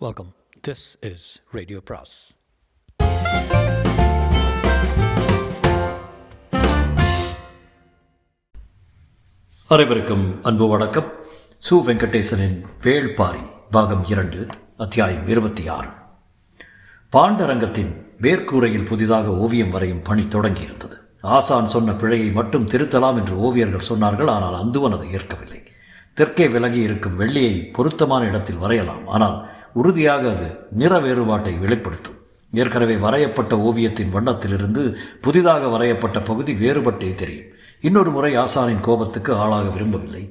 Welcome this is radio பிராஸ் அனைவருக்கும் அன்பு வணக்கம். சு வெங்கடேசனின் வேள்பாரி பாகம் இரண்டு அத்தியாயம் இருபத்தி ஆறு பாண்டரங்கத்தின் மேற்கூரையில் புதிதாக ஓவியம் வரையும் பணி தொடங்கியிருந்தது. ஆசான் சொன்ன பிழையை மட்டும் திருத்தலாம் என்று ஓவியர்கள் சொன்னார்கள் ஆனால் அந்துவன் அதை ஏற்கவில்லை. தெற்கே விலகி இருக்கும் வெள்ளியை பொருத்தமான இடத்தில் வரையலாம். ஆனால் உறுதியாக அது நிற வேறுபாட்டை வெளிப்படுத்தும். ஏற்கனவே வரையப்பட்ட ஓவியத்தின் வண்ணத்திலிருந்து புதிதாக வரையப்பட்ட பகுதி வேறுபட்டே தெரியும். இன்னொரு முறை ஆசானின் கோபத்துக்கு ஆளாக விரும்பவில்லை.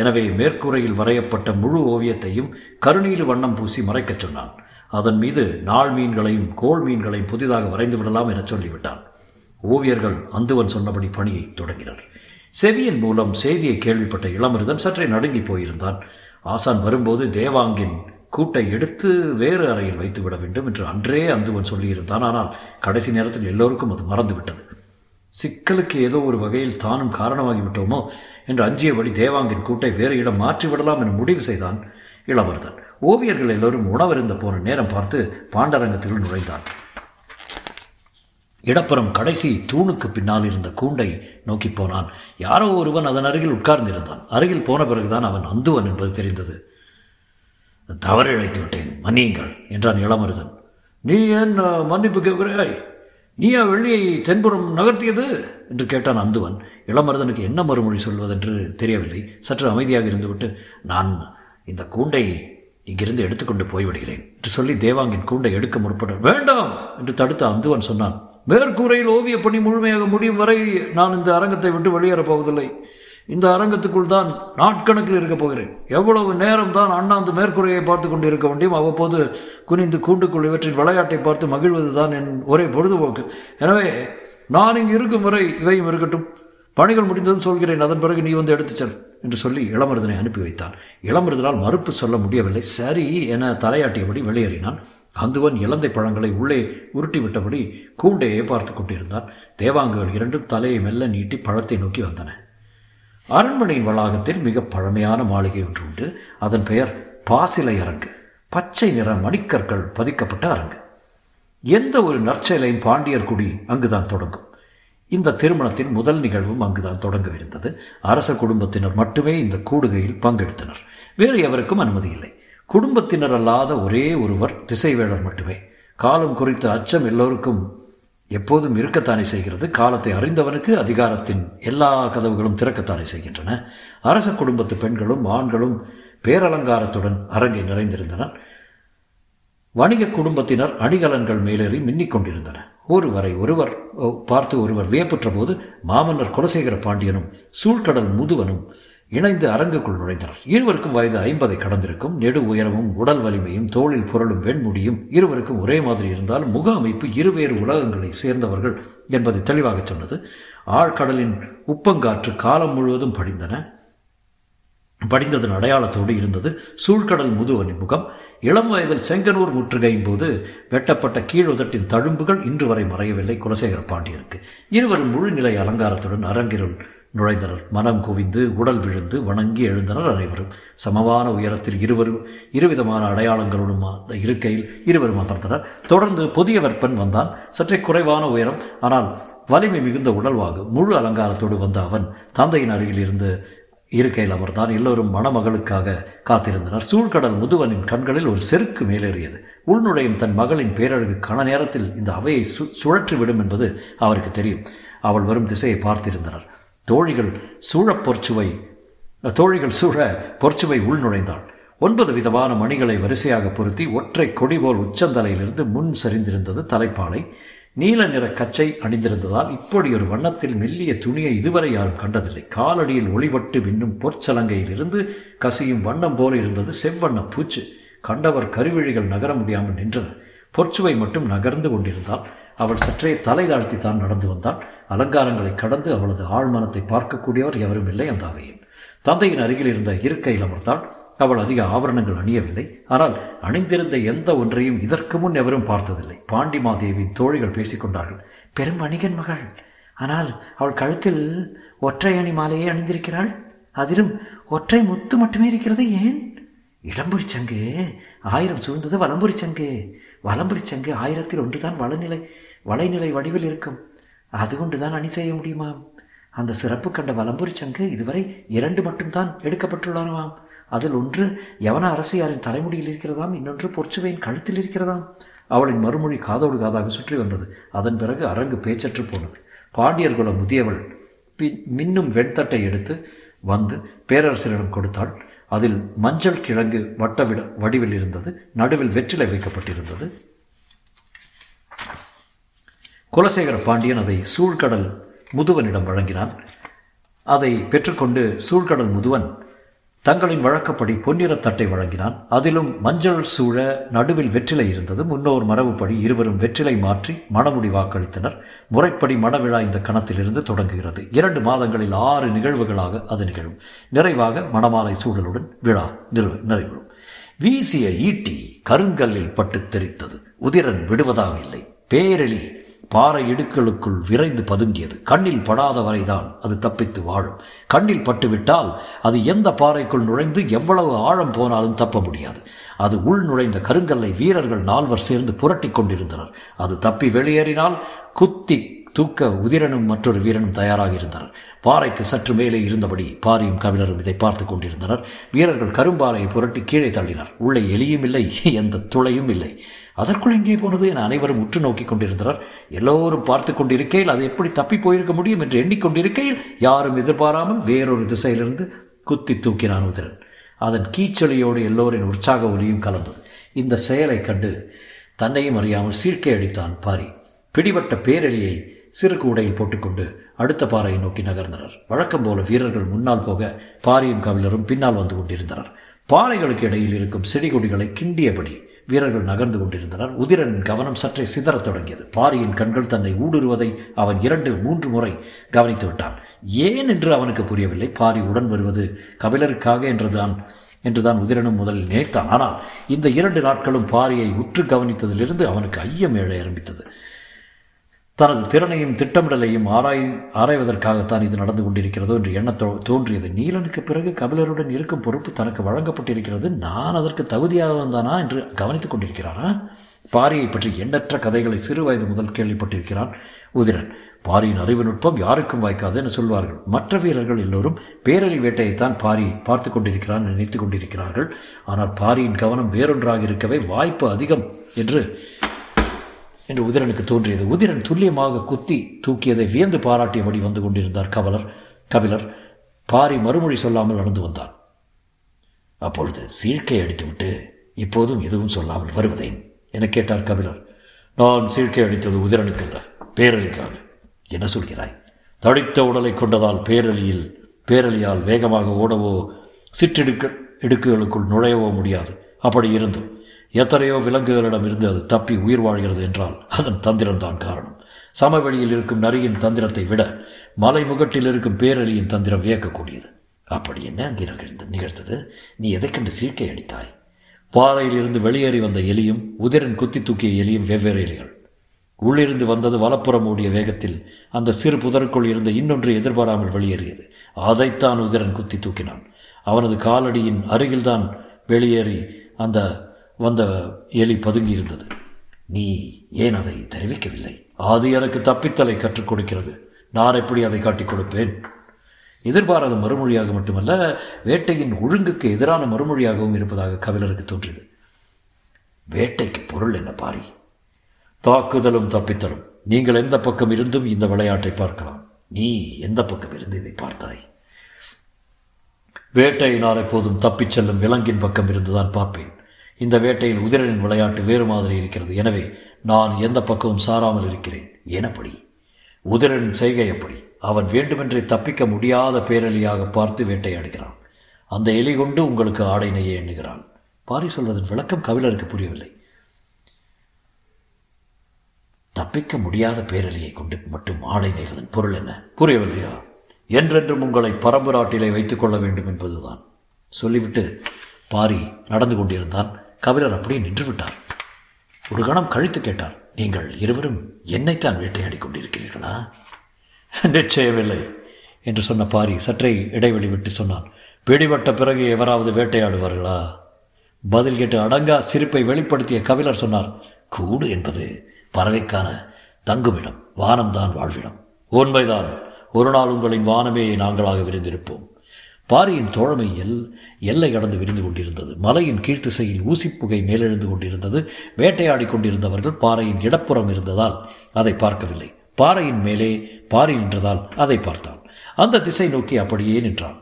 எனவே மேற்கூரையில் வரையப்பட்ட முழு ஓவியத்தையும் கருநீலு வண்ணம் பூசி மறைக்கச் சொன்னான். அதன் மீது நாள் மீன்களையும் கோள் மீன்களையும் புதிதாக வரைந்து விடலாம் என சொல்லிவிட்டான். ஓவியர்கள் அந்துவன் சொன்னபடி பணியை தொடங்கினர். செவியின் மூலம் செய்தியை கேள்விப்பட்ட இளமருதன் சற்றே நடுங்கி போயிருந்தான். ஆசான் வரும்போது தேவாங்கின் கூட்டை எடுத்து வேறு அறையில் வைத்து விட வேண்டும் என்று அன்றே அந்துவன் சொல்லியிருந்தான். ஆனால் கடைசி நேரத்தில் எல்லோருக்கும் அது மறந்துவிட்டது. சிக்கலுக்கு ஏதோ ஒரு வகையில் தானும் காரணமாகிவிட்டோமோ என்று அஞ்சியபடி தேவாங்கின் கூட்டை வேறு இடம் மாற்றி விடலாம் என முடிவு செய்தான் இளவரசன் ஓவியர்கள் எல்லோரும் உணவருந்த போன நேரம் பார்த்து பாண்டரங்கத்தில் நுழைந்தான். இடப்புறம் கடைசி தூணுக்கு பின்னால் இருந்த கூண்டை நோக்கி போனான். யாரோ ஒருவன் அதன் அருகில் உட்கார்ந்திருந்தான். அருகில் போன பிறகுதான் அவன் அந்துவன் என்பது தெரிந்தது. தவறு இழைத்து விட்டேன். மன்னியுங்கள் என்றான் இளமருதன். நீ ஏன் மன்னிப்பு கேட்கிறாய்? நீயா வெள்ளியை தென்புறம் நகர்த்தியது? என்று கேட்டான் அந்துவன். இளமருதனுக்கு என்ன மறுமொழி சொல்வதென்று தெரியவில்லை. சற்று அமைதியாக இருந்துவிட்டு நான் இந்த கூண்டை இங்கிருந்து எடுத்துக்கொண்டு போய்விடுகிறேன் என்று சொல்லி தேவாங்கின் கூண்டை எடுக்க முற்பட வேண்டாம்! என்று தடுத்த அந்துவன் சொன்னான். மேற்கூரையில் ஓவிய பணி முழுமையாக முடியும் வரை நான் இந்த அரங்கத்தை விட்டு வெளியேறப் போவதில்லை. இந்த அரங்கத்துக்குள் தான் நாட்கணக்கில் இருக்கப் போகிறேன். எவ்வளவு நேரம் தான் அண்ணாந்து மேற்கூரையை பார்த்து கொண்டு இருக்க முடியும்? அவ்வப்போது குனிந்து கூண்டுக்குள் இவற்றின் விளையாட்டை பார்த்து மகிழ்வது தான் என் ஒரே பொழுதுபோக்கு. எனவே நான் இங்கு இருக்கும் வரை இவையும் இருக்கட்டும். பணிகள் முடிந்ததும் சொல்கிறேன். அதன் பிறகு நீ வந்து எடுத்துச் செல் என்று சொல்லி இளமருதனை அனுப்பி வைத்தான். இளமருதனால் மறுப்பு சொல்ல முடியவில்லை. சரி என தலையாட்டியபடி வெளியேறினான். அந்துவன் இலந்தை பழங்களை உள்ளே உருட்டி விட்டபடி கூண்டையே பார்த்து கொண்டிருந்தான். தேவாங்குகள் இரண்டும் தலையை மெல்ல நீட்டி பழத்தை நோக்கி வந்தன. அரண்மனையின் வளாகத்தில் மிக பழமையான மாளிகை ஒன்று உண்டு. அதன் பெயர் பாசிலை அரங்கு. பச்சை நிற மணிக்கற்கள் பதிக்கப்பட்ட அரங்கு. எந்த ஒரு நற்செயலையும் பாண்டியர் குடி அங்குதான் தொடங்கும். இந்த திருமணத்தின் முதல் நிகழ்வும் அங்குதான் தொடங்கவிருந்தது. அரச குடும்பத்தினர் மட்டுமே இந்த கூடுகையில் பங்கெடுத்தனர். வேறு எவருக்கும் அனுமதி இல்லை. குடும்பத்தினர் அல்லாத ஒரே ஒருவர் திசைவேளர் மட்டுமே. காலம் குறித்த அச்சம் எல்லோருக்கும் எப்போதும் இருக்கத்தானே செய்கிறது. காலத்தை அறிந்தவனுக்கு அதிகாரத்தின் எல்லா கதவுகளும் திறக்கத்தானே செய்கின்றன. அரச குடும்பத்து பெண்களும் ஆண்களும் பேரலங்காரத்துடன் அரங்கை நிறைந்திருந்தனர் வணிக குடும்பத்தினர் அணிகலன்கள் மேலேறி மின்னிக் கொண்டிருந்தன. ஒருவரை ஒருவர் பார்த்து ஒருவர் வியப்புற்ற போது மாமன்னர் குலசேகர பாண்டியனும் சூழ்கடல் முதுவனும் இணைந்து அரங்குக்குள் நுழைந்தனர். இருவருக்கும் வயது ஐம்பதை கடந்திருக்கும் நெடு உயரமும் உடல் வலிமையும் தோளில் புரளும் வெண்முடியும் இருவருக்கும் ஒரே மாதிரி இருந்தால் முக அமைப்பு இருவேறு உலகங்களை சேர்ந்தவர்கள் என்பதை தெளிவாக சொன்னது. ஆழ்கடலின் உப்பங்காற்று காலம் முழுவதும் படிந்தன. படிந்ததன் அடையாளத்தோடு இருந்தது சூழ்கடல் முதுவனின் முகம். இளம் வயதில் செங்கனூர் முற்றுகையின் போது வெட்டப்பட்ட கீழுதட்டின் தழும்புகள் இன்று வரை மறையவில்லை குலசேகர பாண்டியனுக்கு இருவரும் முழுநிலை அலங்காரத்துடன் அரங்கிருள் நுழைந்தனர். மனம் குவிந்து உடல் விழுந்து வணங்கி எழுந்தனர் அனைவரும். சமமான உயரத்தில் இருவரும் இருவிதமான அடையாளங்களுடன் அந்த இருக்கையில் இருவரும் அமர்ந்தனர். தொடர்ந்து புதிய வெப்பன் வந்தான். சற்றே குறைவான உயரம் ஆனால் வலிமை மிகுந்த உடல்வாகு. முழு அலங்காரத்தோடு வந்த அவன் தந்தையின் அருகில் இருந்து இருக்கையில் அமர்ந்தான். எல்லோரும் மணமகளுக்காக காத்திருந்தனர். சூழ்கடல் முதுவனின் கண்களில் ஒரு செருக்கு மேலேறியது. உள்நுழையும் தன் மகளின் பேரழகு கன நேரத்தில் இந்த அவையை சு சுழற்றிவிடும் என்பது அவருக்கு தெரியும். அவள் வரும் திசையை பார்த்திருந்தனர். தோழிகள் சூழ பொற்சுவை தோழிகள் சூழ பொற்சுவை உள் நுழைந்தாள். ஒன்பது விதமான மணிகளை வரிசையாக பொருத்தி ஒற்றை கொடி போல் உச்சந்தலையிலிருந்து முன் சரிந்திருந்தது தலைப்பாலை. நீல நிற கச்சை அணிந்திருந்ததால் இப்படி ஒரு வண்ணத்தில் மெல்லிய துணியை இதுவரை யாரும் கண்டதில்லை. காலடியில் ஒளிபட்டு விண்ணும் பொற்சலங்கையிலிருந்து கசியும் வண்ணம் போல இருந்தது செவ்வண்ண பூச்சு. கண்டவர் கருவிழிகள் நகர முடியாமல் நின்றனர் பொற்சுவை மட்டும் நகர்ந்து கொண்டிருந்தால் அவள் சற்றே தலை தாழ்த்தி தான் நடந்து வந்தாள் அலங்காரங்களை கடந்து அவளது ஆழ்மனத்தை பார்க்கக்கூடியவர் எவரும் இல்லை அந்த அவையில். தந்தையின் அருகில் இருந்த இருக்கையில் அமர்ந்தாள் அவள் அதிக ஆபரணங்கள் அணியவில்லை. ஆனால் அணிந்திருந்த எந்த ஒன்றையும் இதற்கு முன் எவரும் பார்த்ததில்லை. பாண்டிமாதேவியின் தோழிகள் பேசிக்கொண்டார்கள் பெரும் வணிகன் மகள். ஆனால் அவள் கழுத்தில் ஒற்றை அணி மாலையை அணிந்திருக்கிறாள். அதிலும் ஒற்றை முத்து மட்டுமே இருக்கிறது. ஏன்? இடம்புரி சங்கு. ஆயிரம் சூழ்ந்தது வலம்புரி சங்கு. வலம்புரி சங்கு ஆயிரத்தில் ஒன்று தான் வளநிலை வலைநிலை வடிவில் இருக்கும். அது கொண்டு தான் அணி செய்ய முடியுமாம் அந்த சிறப்பு கண்ட வலம்புரி சங்கு இதுவரை இரண்டு மட்டும்தான் எடுக்கப்பட்டுள்ளனவாம். அதில் ஒன்று யவன அரசியாரின் தலைமுடியில் இருக்கிறதாம் இன்னொன்று பொற்சுவையின் கழுத்தில் இருக்கிறதாம். அவளின் மறுமொழி காதோடு காதாக சுற்றி வந்தது. அதன் பிறகு அரங்கு பேச்சற்று போனது. பாண்டியர் குல முதியவள் பின் மின்னும் வெண்தட்டை எடுத்து வந்து பேரரசரிடம் கொடுத்தாள். அதில் மஞ்சள் கிழங்கு வட்டவிட வடிவில் இருந்தது நடுவில் வெற்றிலை வைக்கப்பட்டிருந்தது. குலசேகர பாண்டியன் அதை சூழ்கடல் முதுவனிடம் வழங்கினான். அதை பெற்றுக்கொண்டு சூழ்கடல் முதுவன் தங்களின் வழக்கப்படி பொன்னிறத் தட்டை வழங்கினான். அதிலும் மஞ்சள் சூழ நடுவில் வெற்றிலை இருந்தது. முன்னோர் மரபுப்படி இருவரும் வெற்றிலை மாற்றி மணமுடி வாக்களித்தனர். முறைப்படி மணவிழா இந்த கணத்திலிருந்து தொடங்குகிறது. இரண்டு மாதங்களில் ஆறு நிகழ்வுகளாக அது நிகழும். நிறைவாக மணமாலை சூழலுடன் விழா நிறு நிறைவுறும். வீசிய ஈட்டி கருங்கல்லில் பட்டு தெரித்தது. உதிரன் விடுவதாக இல்லை. பேரெளி பாறை இடுக்களுக்குள் விரைந்து பதுங்கியது. கண்ணில் படாத வரைதான் அது தப்பித்து வாழும். கண்ணில் பட்டுவிட்டால் அது எந்த பாறைக்குள் நுழைந்து எவ்வளவு ஆழம் போனாலும் தப்ப முடியாது. அது உள் நுழைந்த கருங்கல்லை வீரர்கள் நால்வர் சேர்ந்து புரட்டி கொண்டிருந்தனர். அது தப்பி வெளியேறினால் குத்தி தூக்க உதிரனும் மற்றொரு வீரனும் தயாராக இருந்தனர் பாறைக்கு சற்று மேலே இருந்தபடி பாரியும் கவிழரும் இதை பார்த்து கொண்டிருந்தனர். வீரர்கள் கரும்பாறையை புரட்டி கீழே தள்ளினர். உள்ளே எலியும் இல்லை எந்த துளையும் இல்லை. அதற்குள் எங்கே போனது என அனைவரும் உற்று நோக்கி கொண்டிருந்தனர். எல்லோரும் பார்த்து கொண்டிருக்கையில் அது எப்படி தப்பி போயிருக்க முடியும் என்று எண்ணிக்கொண்டிருக்கையில் யாரும் எதிர்பாராமல் வேறொரு திசையிலிருந்து குத்தி தூக்கினான் உதிரன். அதன் கீச்சொலியோடு எல்லோரின் உற்சாக ஒலியும் கலந்தது. இந்த செயலை கண்டு தன்னையும் அறியாமல் சீர்க்கை அடித்தான் பாரி. பிடிபட்ட பேரெலியை சிறு கூடையில் போட்டுக்கொண்டு அடுத்த பாறையை நோக்கி நகர்ந்தனர். வழக்கம் போல வீரர்கள் முன்னால் போக பாரியும் கவிழரும் பின்னால் வந்து கொண்டிருந்தனர். பாறைகளுக்கு இடையில் இருக்கும் செடி கொடிகளை கிண்டியபடி வீரர்கள் நகர்ந்து கொண்டிருந்தனர். உதிரனின் கவனம் சற்றே சிதறத் தொடங்கியது. பாரியின் கண்கள் தன்னை ஊடுருவதை அவன் இரண்டு மூன்று முறை கவனித்து விட்டான். ஏன் என்று அவனுக்கு புரியவில்லை. பாரி உடன் வருவது கபிலருக்காக என்றுதான் என்றுதான் உதிரனும் முதலில் நினைத்தான். ஆனால் இந்த இரண்டு நாட்களும் பாரியை உற்று கவனித்ததிலிருந்து அவனுக்கு ஐயம் எழ ஆரம்பித்தது. தனது திறனையும் திட்டமிடலையும் ஆராய் ஆராய்வதற்காகத்தான் இது நடந்து கொண்டிருக்கிறதோ என்று எண்ண தோன்றியது. நீலனுக்கு பிறகு கபிலருடன் இருக்கும் பொறுப்பு தனக்கு வழங்கப்பட்டிருக்கிறது. நான் அதற்கு தகுதியாக வந்தானா என்று கவனித்துக் கொண்டிருக்கிறாரா பாரியை பற்றி எண்ணற்ற கதைகளை சிறு வயது முதல் கேள்விப்பட்டிருக்கிறான் உதிரன். பாரியின் அறிவு நுட்பம் யாருக்கும் வாய்க்காது என சொல்வார்கள். மற்ற வீரர்கள் எல்லோரும் பேரறி வேட்டையைத்தான் பாரி பார்த்து கொண்டிருக்கிறான் நினைத்து கொண்டிருக்கிறார்கள். ஆனால் பாரியின் கவனம் வேறொன்றாக இருக்கவே வாய்ப்பு அதிகம் என்று என்று உதிரனுக்கு தோன்றியது. உதிரன் துல்லியமாக குத்தி தூக்கியதை வியந்து பாராட்டியபடி வந்து கொண்டிருந்தார் கவலர். கபிலர் பாரி மறுமொழி சொல்லாமல் நடந்து வந்தான் அப்பொழுது சீழ்க்கை அடித்துவிட்டு இப்போதும் எதுவும் சொல்லாமல் வருவதேன்? என கேட்டார் கபிலர். நான் சீழ்க்கை அடித்தது உதிரனுக்கு அல்ல பேரலிக்காக. என்ன சொல்கிறாய்? தடித்த உடலை கொண்டதால் பேரலியில் பேரலியால் வேகமாக ஓடவோ சிற்றிடுக்க இடுக்குகளுக்குள் நுழையவோ முடியாது. அப்படி இருந்தும் எத்தனையோ விலங்குகளிடம் இருந்து அது தப்பி உயிர் வாழ்கிறது என்றால் அதன் தந்திரம்தான் காரணம். சமவெளியில் இருக்கும் நரியின் தந்திரத்தை விட மலைமுகட்டில் இருக்கும் பேரலியின் தந்திரம் வியக்கக்கூடியது. அப்படி என்ன அங்கே நிகழ்ந்து நிகழ்ந்தது? நீ எதை கண்டு சீர்க்கை அடித்தாய்? பாறையில் இருந்து வெளியேறி வந்த எலியும் உதிரன் குத்தி தூக்கிய எலியும் வெவ்வேறு எலிகள். உள்ளிருந்து வந்தது வலப்புறம் ஓடிய வேகத்தில் அந்த சிறு புதருக்குள் இருந்த இன்னொன்று எதிர்பாராமல் வெளியேறியது. அதைத்தான் உதிரன் குத்தி தூக்கினான். அவனது காலடியின் அருகில்தான் வெளியேறி அந்த வந்த எலி பதுங்கி இருந்தது. நீ ஏன் அதை தெரிவிக்கவில்லை? அது எனக்கு தப்பித்தலை கற்றுக் கொடுக்கிறது. நான் எப்படி அதை காட்டிக் கொடுப்பேன்? எதிர்பாராத மறுமொழியாக மட்டுமல்ல வேட்டையின் ஒழுங்குக்கு எதிரான மறுமொழியாகவும் இருப்பதாக கவிழருக்கு தோன்றியது. வேட்டைக்கு பொருள் என்ன பாரி? தாக்குதலும் தப்பித்தலும். நீங்கள் எந்த பக்கம் இருந்தும் இந்த விளையாட்டை பார்க்கலாம். நீ எந்த பக்கம் இருந்து இதை பார்த்தாய்? வேட்டையை நான் எப்போதும் தப்பிச் செல்லும் விலங்கின் பக்கம் இருந்துதான் பார்ப்பேன். இந்த வேட்டையில் உதிரனின் விளையாட்டு வேறு மாதிரி இருக்கிறது. எனவே நான் எந்த பக்கமும் சாராமல் இருக்கிறேன். எனப்படி உதிரனின் செய்கை எப்படி? அவன் வேண்டுமென்றே தப்பிக்க முடியாத பேரலியாக பார்த்து வேட்டையாடுகிறான். அந்த எலி கொண்டு உங்களுக்கு ஆடை நெய்ய எண்ணுகிறான். பாரி சொல்வதன் விளக்கம் கவிழருக்கு புரியவில்லை. தப்பிக்க முடியாத பேரலியை கொண்டு மட்டும் ஆடை நெய்வதன் பொருள் என்ன? புரியவில்லையா? என்றென்றும் உங்களை பரம்பு நாட்டிலே வைத்துக் கொள்ள வேண்டும் என்பதுதான். சொல்லிவிட்டு பாரி நடந்து கொண்டிருந்தான். கபிலர் அப்படியே நின்று விட்டார் ஒரு கணம் கழித்து கேட்டார் நீங்கள் இருவரும் என்னைத்தான் வேட்டையாடி கொண்டிருக்கிறீர்களா? நிச்சயமில்லை என்று சொன்ன பாரி சற்றே இடைவெளி விட்டு சொன்னான். பிடிபட்ட பிறகு எவராவது வேட்டையாடுவார்களா? பதில் கேட்டு அடங்கா சிரிப்பை வெளிப்படுத்திய கபிலர் சொன்னார் கூடு என்பது பறவைக்கான தங்குமிடம் வானம்தான் வாழ்விடம். உண்மைதான் ஒரு நாள் உங்களின் வானமே நாங்களாக விரிந்திருப்போம். பாரியின் தோழமை எல் எல்லை கடந்து விரிந்து கொண்டிருந்தது. மலையின் கீழ்த்திசையில் ஊசிப்புகை மேலெழுந்து கொண்டிருந்தது. வேட்டையாடி கொண்டிருந்தவர்கள் பாறையின் இடப்புறம் இருந்ததால் அதை பார்க்கவில்லை. பாறையின் மேலே பாரி நின்றதால் அதை பார்த்தான். அந்த திசை நோக்கி அப்படியே நின்றான்.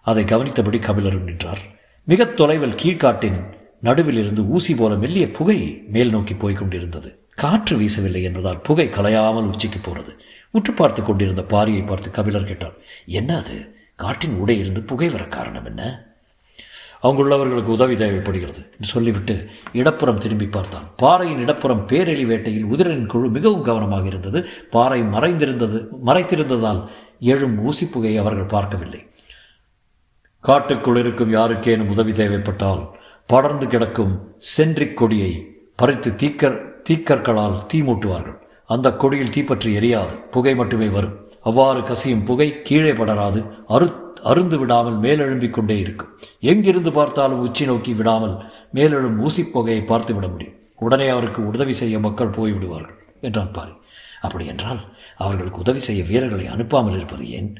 அதை கவனித்தபடி கபிலரும் நின்றார். மிக தொலைவில் கீழ்காட்டின் நடுவில் இருந்து ஊசி போல மெல்லிய புகை மேல் நோக்கி போய்க் கொண்டிருந்தது. காற்று வீசவில்லை என்பதால் புகை கலையாமல் உச்சிக்கு போனது. உற்று பார்த்து கொண்டிருந்த பாரியை பார்த்து கபிலர் கேட்டார் என்ன அது? காட்டின் உடை இருந்து புகை வர காரணம் என்ன? அங்குள்ளவர்களுக்கு உதவி தேவைப்படுகிறது என்று சொல்லிவிட்டு இடப்புறம் திரும்பி பார்த்தான். பாறையின் இடப்புறம் பேரெளி வேட்டையில் உதிரனின் குழு மிகவும் கவனமாக இருந்தது. பாறை மறைந்திருந்தது மறைத்திருந்ததால் எழும் ஊசி புகையை அவர்கள் பார்க்கவில்லை. காட்டுக்குள் இருக்கும் யாருக்கேனும் உதவி தேவைப்பட்டால் படர்ந்து கிடக்கும் சென்றிக் கொடியை பறித்து தீக்கர் தீக்கற்களால் தீ மூட்டுவார்கள். அந்த கொடியில் தீப்பற்றி எரியாது. புகை மட்டுமே வரும். அவ்வாறு கசியும் புகை கீழே படராது. அரு அருந்து விடாமல் மேலெழும்பிக் கொண்டே இருக்கும். எங்கிருந்து பார்த்தாலும் உச்சி நோக்கி விடாமல் மேலெழும் ஊசிப் புகையை பார்த்து விட முடியும். உடனே அவருக்கு உதவி செய்ய மக்கள் போய்விடுவார்கள் என்றான் பாரி. அப்படி என்றால் அவர்களுக்கு உதவி செய்ய வீரர்களை அனுப்பாமல் இருப்பது ஏன்?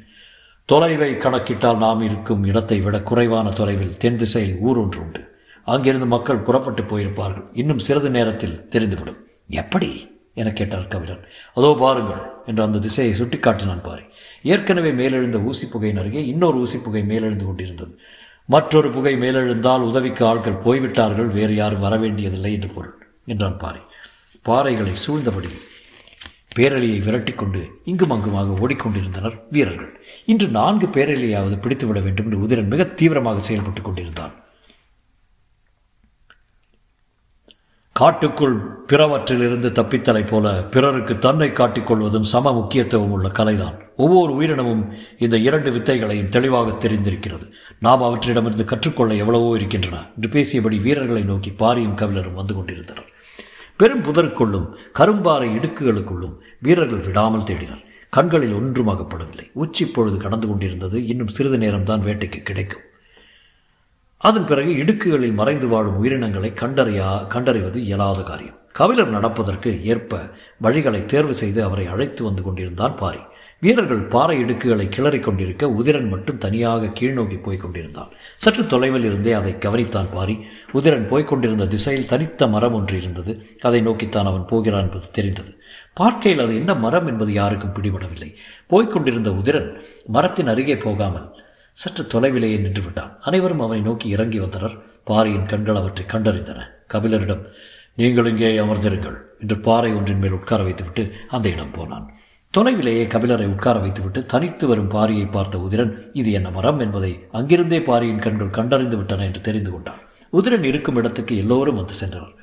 தொலைவை கணக்கிட்டால் நாம் இருக்கும் இடத்தை விட குறைவான தொலைவில் தென் திசையில் ஊர் ஒன்று உண்டு. அங்கிருந்து மக்கள் புறப்பட்டு போயிருப்பார்கள். இன்னும் சிறிது நேரத்தில் தெரிந்துவிடும். எப்படி? என கேட்டார் கவிழன் அதோ பாருங்கள் என்று அந்த திசையை சுட்டிக்காட்டினான் பாரி. ஏற்கனவே மேலெழுந்த ஊசி புகையின் அருகே இன்னொரு ஊசி புகை மேலெழுந்து கொண்டிருந்தது. மற்றொரு புகை மேலெழுந்தால் உதவிக்கு ஆட்கள் போய்விட்டார்கள் வேறு யாரும் வரவேண்டியதில்லை என்று பொருள் என்றான் பாரி. பாறைகளை சூழ்ந்தபடி பேரழியை விரட்டிக்கொண்டு இங்கும் அங்குமாக ஓடிக்கொண்டிருந்தனர் வீரர்கள். இன்று நான்கு பேரழியாவது பிடித்துவிட வேண்டும் என்று உதிரன் மிக தீவிரமாக செயல்பட்டுக் கொண்டிருந்தான். காட்டுக்குள் பிறவற்றிலிருந்து தப்பித்தலை போல பிறருக்கு தன்னை காட்டிக்கொள்வதும் சம முக்கியத்துவம் உள்ள கலைதான். ஒவ்வொரு உயிரினமும் இந்த இரண்டு வித்தைகளையும் தெளிவாக தெரிந்திருக்கிறது. நாம் அவற்றிடமிருந்து கற்றுக்கொள்ள எவ்வளவோ இருக்கின்றன. என்று பேசியபடி வீரர்களை நோக்கி பாரியும் கவிழரும் வந்து கொண்டிருந்தனர். பெரும் புதருக்குள்ளும் கரும்பாறை இடுக்குகளுக்குள்ளும் வீரர்கள் விடாமல் தேடினர். கண்களில் ஒன்றும் அகப்படவில்லை. உச்சி பொழுது கடந்து கொண்டிருந்தது இன்னும் சிறிது நேரம்தான் வேட்டைக்கு கிடைக்கும். அதன் பிறகு இடுக்குகளில் மறைந்து வாழும் உயிரினங்களை கண்டறியா கண்டறிவது இயலாத காரியம். கபிலர் நடப்பதற்கு ஏற்ப வழிகளை தேர்வு செய்து அவரை அழைத்து வந்து கொண்டிருந்தான் பாரி. வீரர்கள் பாறை இடுக்குகளை கிளறிக் கொண்டிருக்க உதிரன் மட்டும் தனியாக கீழ்நோக்கி போய்க் கொண்டிருந்தான். சற்று தொலைவில் இருந்தே அதை கவனித்தான் பாரி. உதிரன் போய்க் கொண்டிருந்த திசையில் தனித்த மரம் ஒன்று இருந்தது. அதை நோக்கித்தான் அவன் போகிறான் என்பது தெரிந்தது. பார்க்கையில் அது என்ன மரம் என்பது யாருக்கும் பிடிபடவில்லை. போய்க் கொண்டிருந்த உதிரன் மரத்தின் அருகே போகாமல் சற்று தொலைவிலேயே நின்று விட்டான் அனைவரும் அவனை நோக்கி இறங்கி வந்தனர். பாரியின் கண்கள் அவற்றை கண்டறிந்தன. கபிலரிடம் நீங்கள் இங்கே அமர்ந்திருங்கள் என்று பாறை ஒன்றின் மேல் உட்கார வைத்துவிட்டு அந்த இடம் போனான். தொலைவிலேயே கபிலரை உட்கார வைத்துவிட்டு தனித்து வரும் பாரியை பார்த்த உதிரன் இது என்ன மரம் என்பதை அங்கிருந்தே பாரியின் கண்கள் கண்டறிந்து விட்டன என்று தெரிந்து கொண்டான். உதிரன் இருக்கும் இடத்துக்கு எல்லோரும் வந்து சென்றனர்.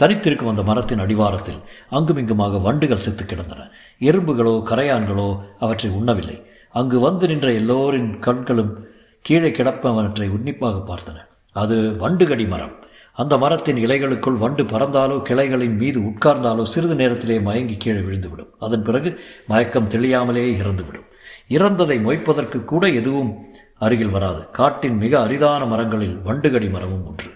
தனித்திருக்கும் அந்த மரத்தின் அடிவாரத்தில் அங்குமிங்குமாக வண்டுகள் செத்து கிடந்தன. எறும்புகளோ கரையான்களோ அவற்றை உண்ணவில்லை. அங்கு வந்து நின்ற எல்லோரின் கண்களும் கீழே கிடப்பவற்றை உன்னிப்பாக பார்த்தன. அது வண்டுகடி மரம். அந்த மரத்தின் இலைகளுக்குள் வண்டு பறந்தாலோ கிளைகளின் மீது உட்கார்ந்தாலோ சிறிது நேரத்திலே மயங்கி கீழே விழுந்துவிடும். அதன் பிறகு மயக்கம் தெளியாமலேயே இறந்துவிடும். இறந்ததை மொய்ப்பதற்கு கூட எதுவும் அருகில் வராது. காட்டின் மிக அரிதான மரங்களில் வண்டுகடி மரமும் ஒன்று.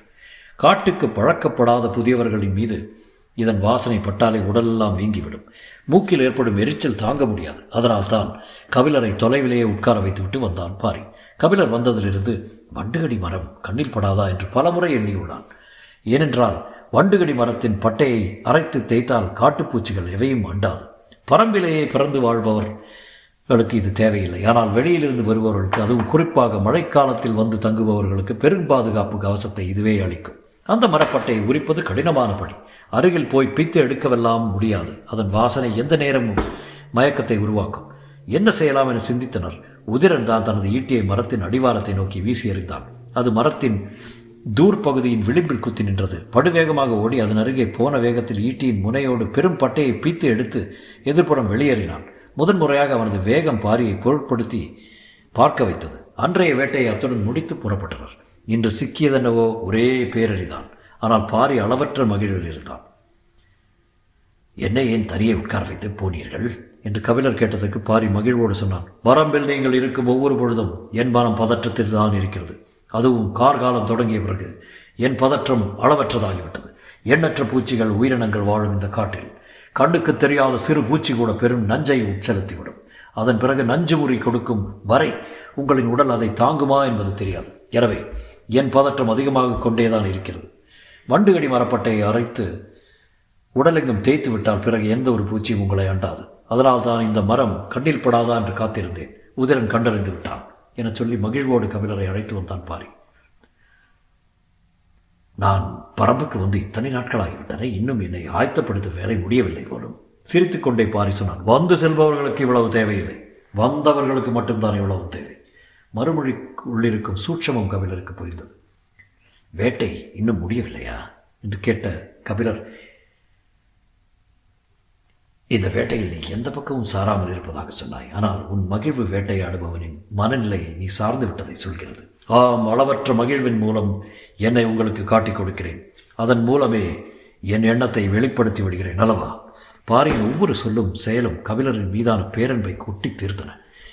காட்டுக்கு பழக்கப்படாத புதியவர்களின் மீது இதன் வாசனை பட்டாலே உடலெல்லாம் வீங்கிவிடும். மூக்கில் ஏற்படும் எரிச்சல் தாங்க முடியாது. அதனால் தான் கபிலரை தொலைவிலேயே உட்கார வைத்துவிட்டு வந்தான் பாரி. கபிலர் வந்ததிலிருந்து வண்டுகடி மரம் கண்ணில் படாதா என்று பலமுறை எண்ணியுள்ளான். ஏனென்றால் வண்டுகடி மரத்தின் பட்டையை அரைத்து தேய்த்தால் காட்டுப்பூச்சிகள் எவையும் அண்டாது. பரம்பிலேயே பிறந்து வாழ்பவர்களுக்கு இது தேவையில்லை. ஆனால் வெளியிலிருந்து வருபவர்களுக்கு அதுவும் குறிப்பாக மழைக்காலத்தில் வந்து தங்குபவர்களுக்கு பெரும் பாதுகாப்பு கவசத்தை இதுவே அளிக்கும். அந்த மரப்பட்டையை உரிப்பது கடினமான பணி. அருகில் போய் பித்து எடுக்கவெல்லாம் முடியாது. அதன் வாசனை எந்த நேரமும் மயக்கத்தை உருவாக்கும். என்ன செய்யலாம் என சிந்தித்தனர். உதிரன் தான் தனது ஈட்டியை மரத்தின் அடிவாரத்தை நோக்கி வீசி எறிந்தான். அது மரத்தின் தூர் பகுதியின் விளிம்பில் குத்தி நின்றது. படுவேகமாக ஓடி அதன் அருகே போன வேகத்தில் ஈட்டியின் முனையோடு பெரும் பட்டையை பீத்து எடுத்து எதிர்ப்புறம் வெளியேறினான். முதன் முறையாக அவனது வேகம் பாரியை பொருட்படுத்தி பார்க்க வைத்தது. அன்றைய வேட்டையை அத்துடன் முடித்து புறப்பட்டனர். இன்று சிக்கியதென்னவோ ஒரே பேரறிதான். ஆனால் பாரி அளவற்ற மகிழ்வில் இருந்தான். என்னை ஏன் தனியே உட்கார வைத்து போனீர்கள்? என்று கபிலர் கேட்டதற்கு பாரி மகிழ்வோடு சொன்னான். வரம்பில் நீங்கள் இருக்கும் ஒவ்வொரு பொழுதும் என் மனம் பதற்றத்தில் தான் இருக்கிறது. அதுவும் கார்காலம் தொடங்கிய பிறகு என் பதற்றம் அளவற்றதாகிவிட்டது. எண்ணற்ற பூச்சிகள் உயிரினங்கள் வாழும் இந்த காட்டில். கண்ணுக்கு தெரியாத சிறு பூச்சி கூட பெரும் நஞ்சை உட்செலுத்திவிடும் அதன் பிறகு நஞ்சு முறி கொடுக்கும் வரை உங்களின் உடல் அதை தாங்குமா என்பது தெரியாது. எனவே என் பதற்றம் அதிகமாக கொண்டேதான் இருக்கிறது. வண்டுகடி மரப்பட்டையை அரைத்து உடலெங்கும் தேய்த்து விட்டால் பிறகு எந்த ஒரு பூச்சியும் உங்களை அண்டாது. அதனால் தான் இந்த மரம் கண்ணில் படாதா என்று காத்திருந்தேன். உதிரன் கண்டறிந்து விட்டான். என சொல்லி மகிழ்வோடு கபிலரை அழைத்து வந்தான் பாரி. நான் பரம்புக்கு வந்து இத்தனை நாட்களாகிவிட்டன. இன்னும் என்னை ஆயத்தப்படுத்த வேலை முடியவில்லை போலும். சிரித்துக்கொண்டே பாரி சொன்னான் வந்து செல்பவர்களுக்கு இவ்வளவு தேவையில்லை. வந்தவர்களுக்கு மட்டும்தான் இவ்வளவு தேவை. மறுமொழி உள்ளிருக்கும் சூட்சமம் கபிலருக்கு புரிந்தது. வேட்டை இன்னும் முடியவில்லையா? என்று கேட்ட கபிலர் இந்த வேட்டையில் நீ எந்த பக்கமும் சாராமல் இருப்பதாக சொன்னாய். ஆனால் உன் மகிழ்வு வேட்டையாடுபவனின் மனநிலையை நீ சார்ந்து விட்டதை சொல்கிறது. ஆம் அளவற்ற மகிழ்வின் மூலம் என்னை உங்களுக்கு காட்டிக் கொடுக்கிறேன். அதன் மூலமே என் எண்ணத்தை வெளிப்படுத்தி விடுகிறேன். அல்லவா? பாரியின் ஒவ்வொரு சொல்லும் செயலும் கபிலரின் மீதான பேரன்பை கொட்டி தீர்த்தன.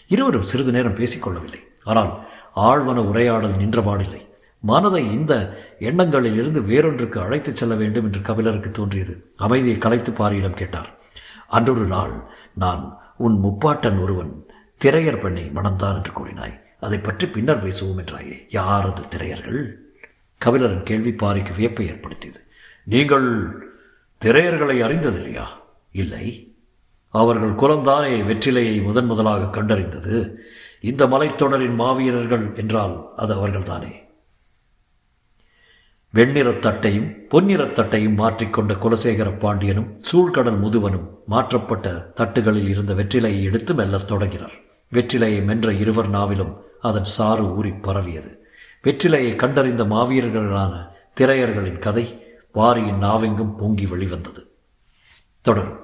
இருவரும் சிறிது நேரம் பேசிக்கொள்ளவில்லை ஆனால் ஆழ்வன உரையாடல் நின்றபாடில்லை மனதை இந்த எண்ணங்களில் இருந்து வேறொன்றுக்கு அழைத்துச் செல்ல வேண்டும் என்று கபிலருக்கு தோன்றியது. அமைதியை கலைத்து பாரியிடம் கேட்டார். அன்றொரு நாள் நான் உன் முப்பாட்டன் ஒருவன் திரையர் பெண்ணை மணந்தான் என்று கூறினாய். அதை பற்றி பின்னர் பேசுவோம் என்றாயே. யார் அது திரையர்கள்? கபிலரின் கேள்வி பாரிக்கு வியப்பை ஏற்படுத்தியது. நீங்கள் திரையர்களை அறிந்ததில்லையா? இல்லை. அவர்கள் குலம்தானே வெற்றிலையை முதன் முதலாக கண்டறிந்தது. இந்த மலைத்தொடரின் மாவீரர்கள் என்றால் அது அவர்கள்தானே? வெண்ணிறத் தட்டையும் பொன்னிறத் தட்டையும் மாற்றிக்கொண்ட குலசேகர பாண்டியனும் சூழ்கடல் முதுவனும் மாற்றப்பட்ட தட்டுகளில் இருந்த வெற்றிலையை எடுத்து மெல்லத் தொடங்கினார். வெற்றிலையை மென்ற இருவர் நாவிலும் அதன் சாறு ஊறி பரவியது. வெற்றிலையை கண்டறிந்த மாவீரர்களான திரையர்களின் கதை வாரியின் நாவெங்கும் பொங்கி வெளிவந்தது. தொடரும்.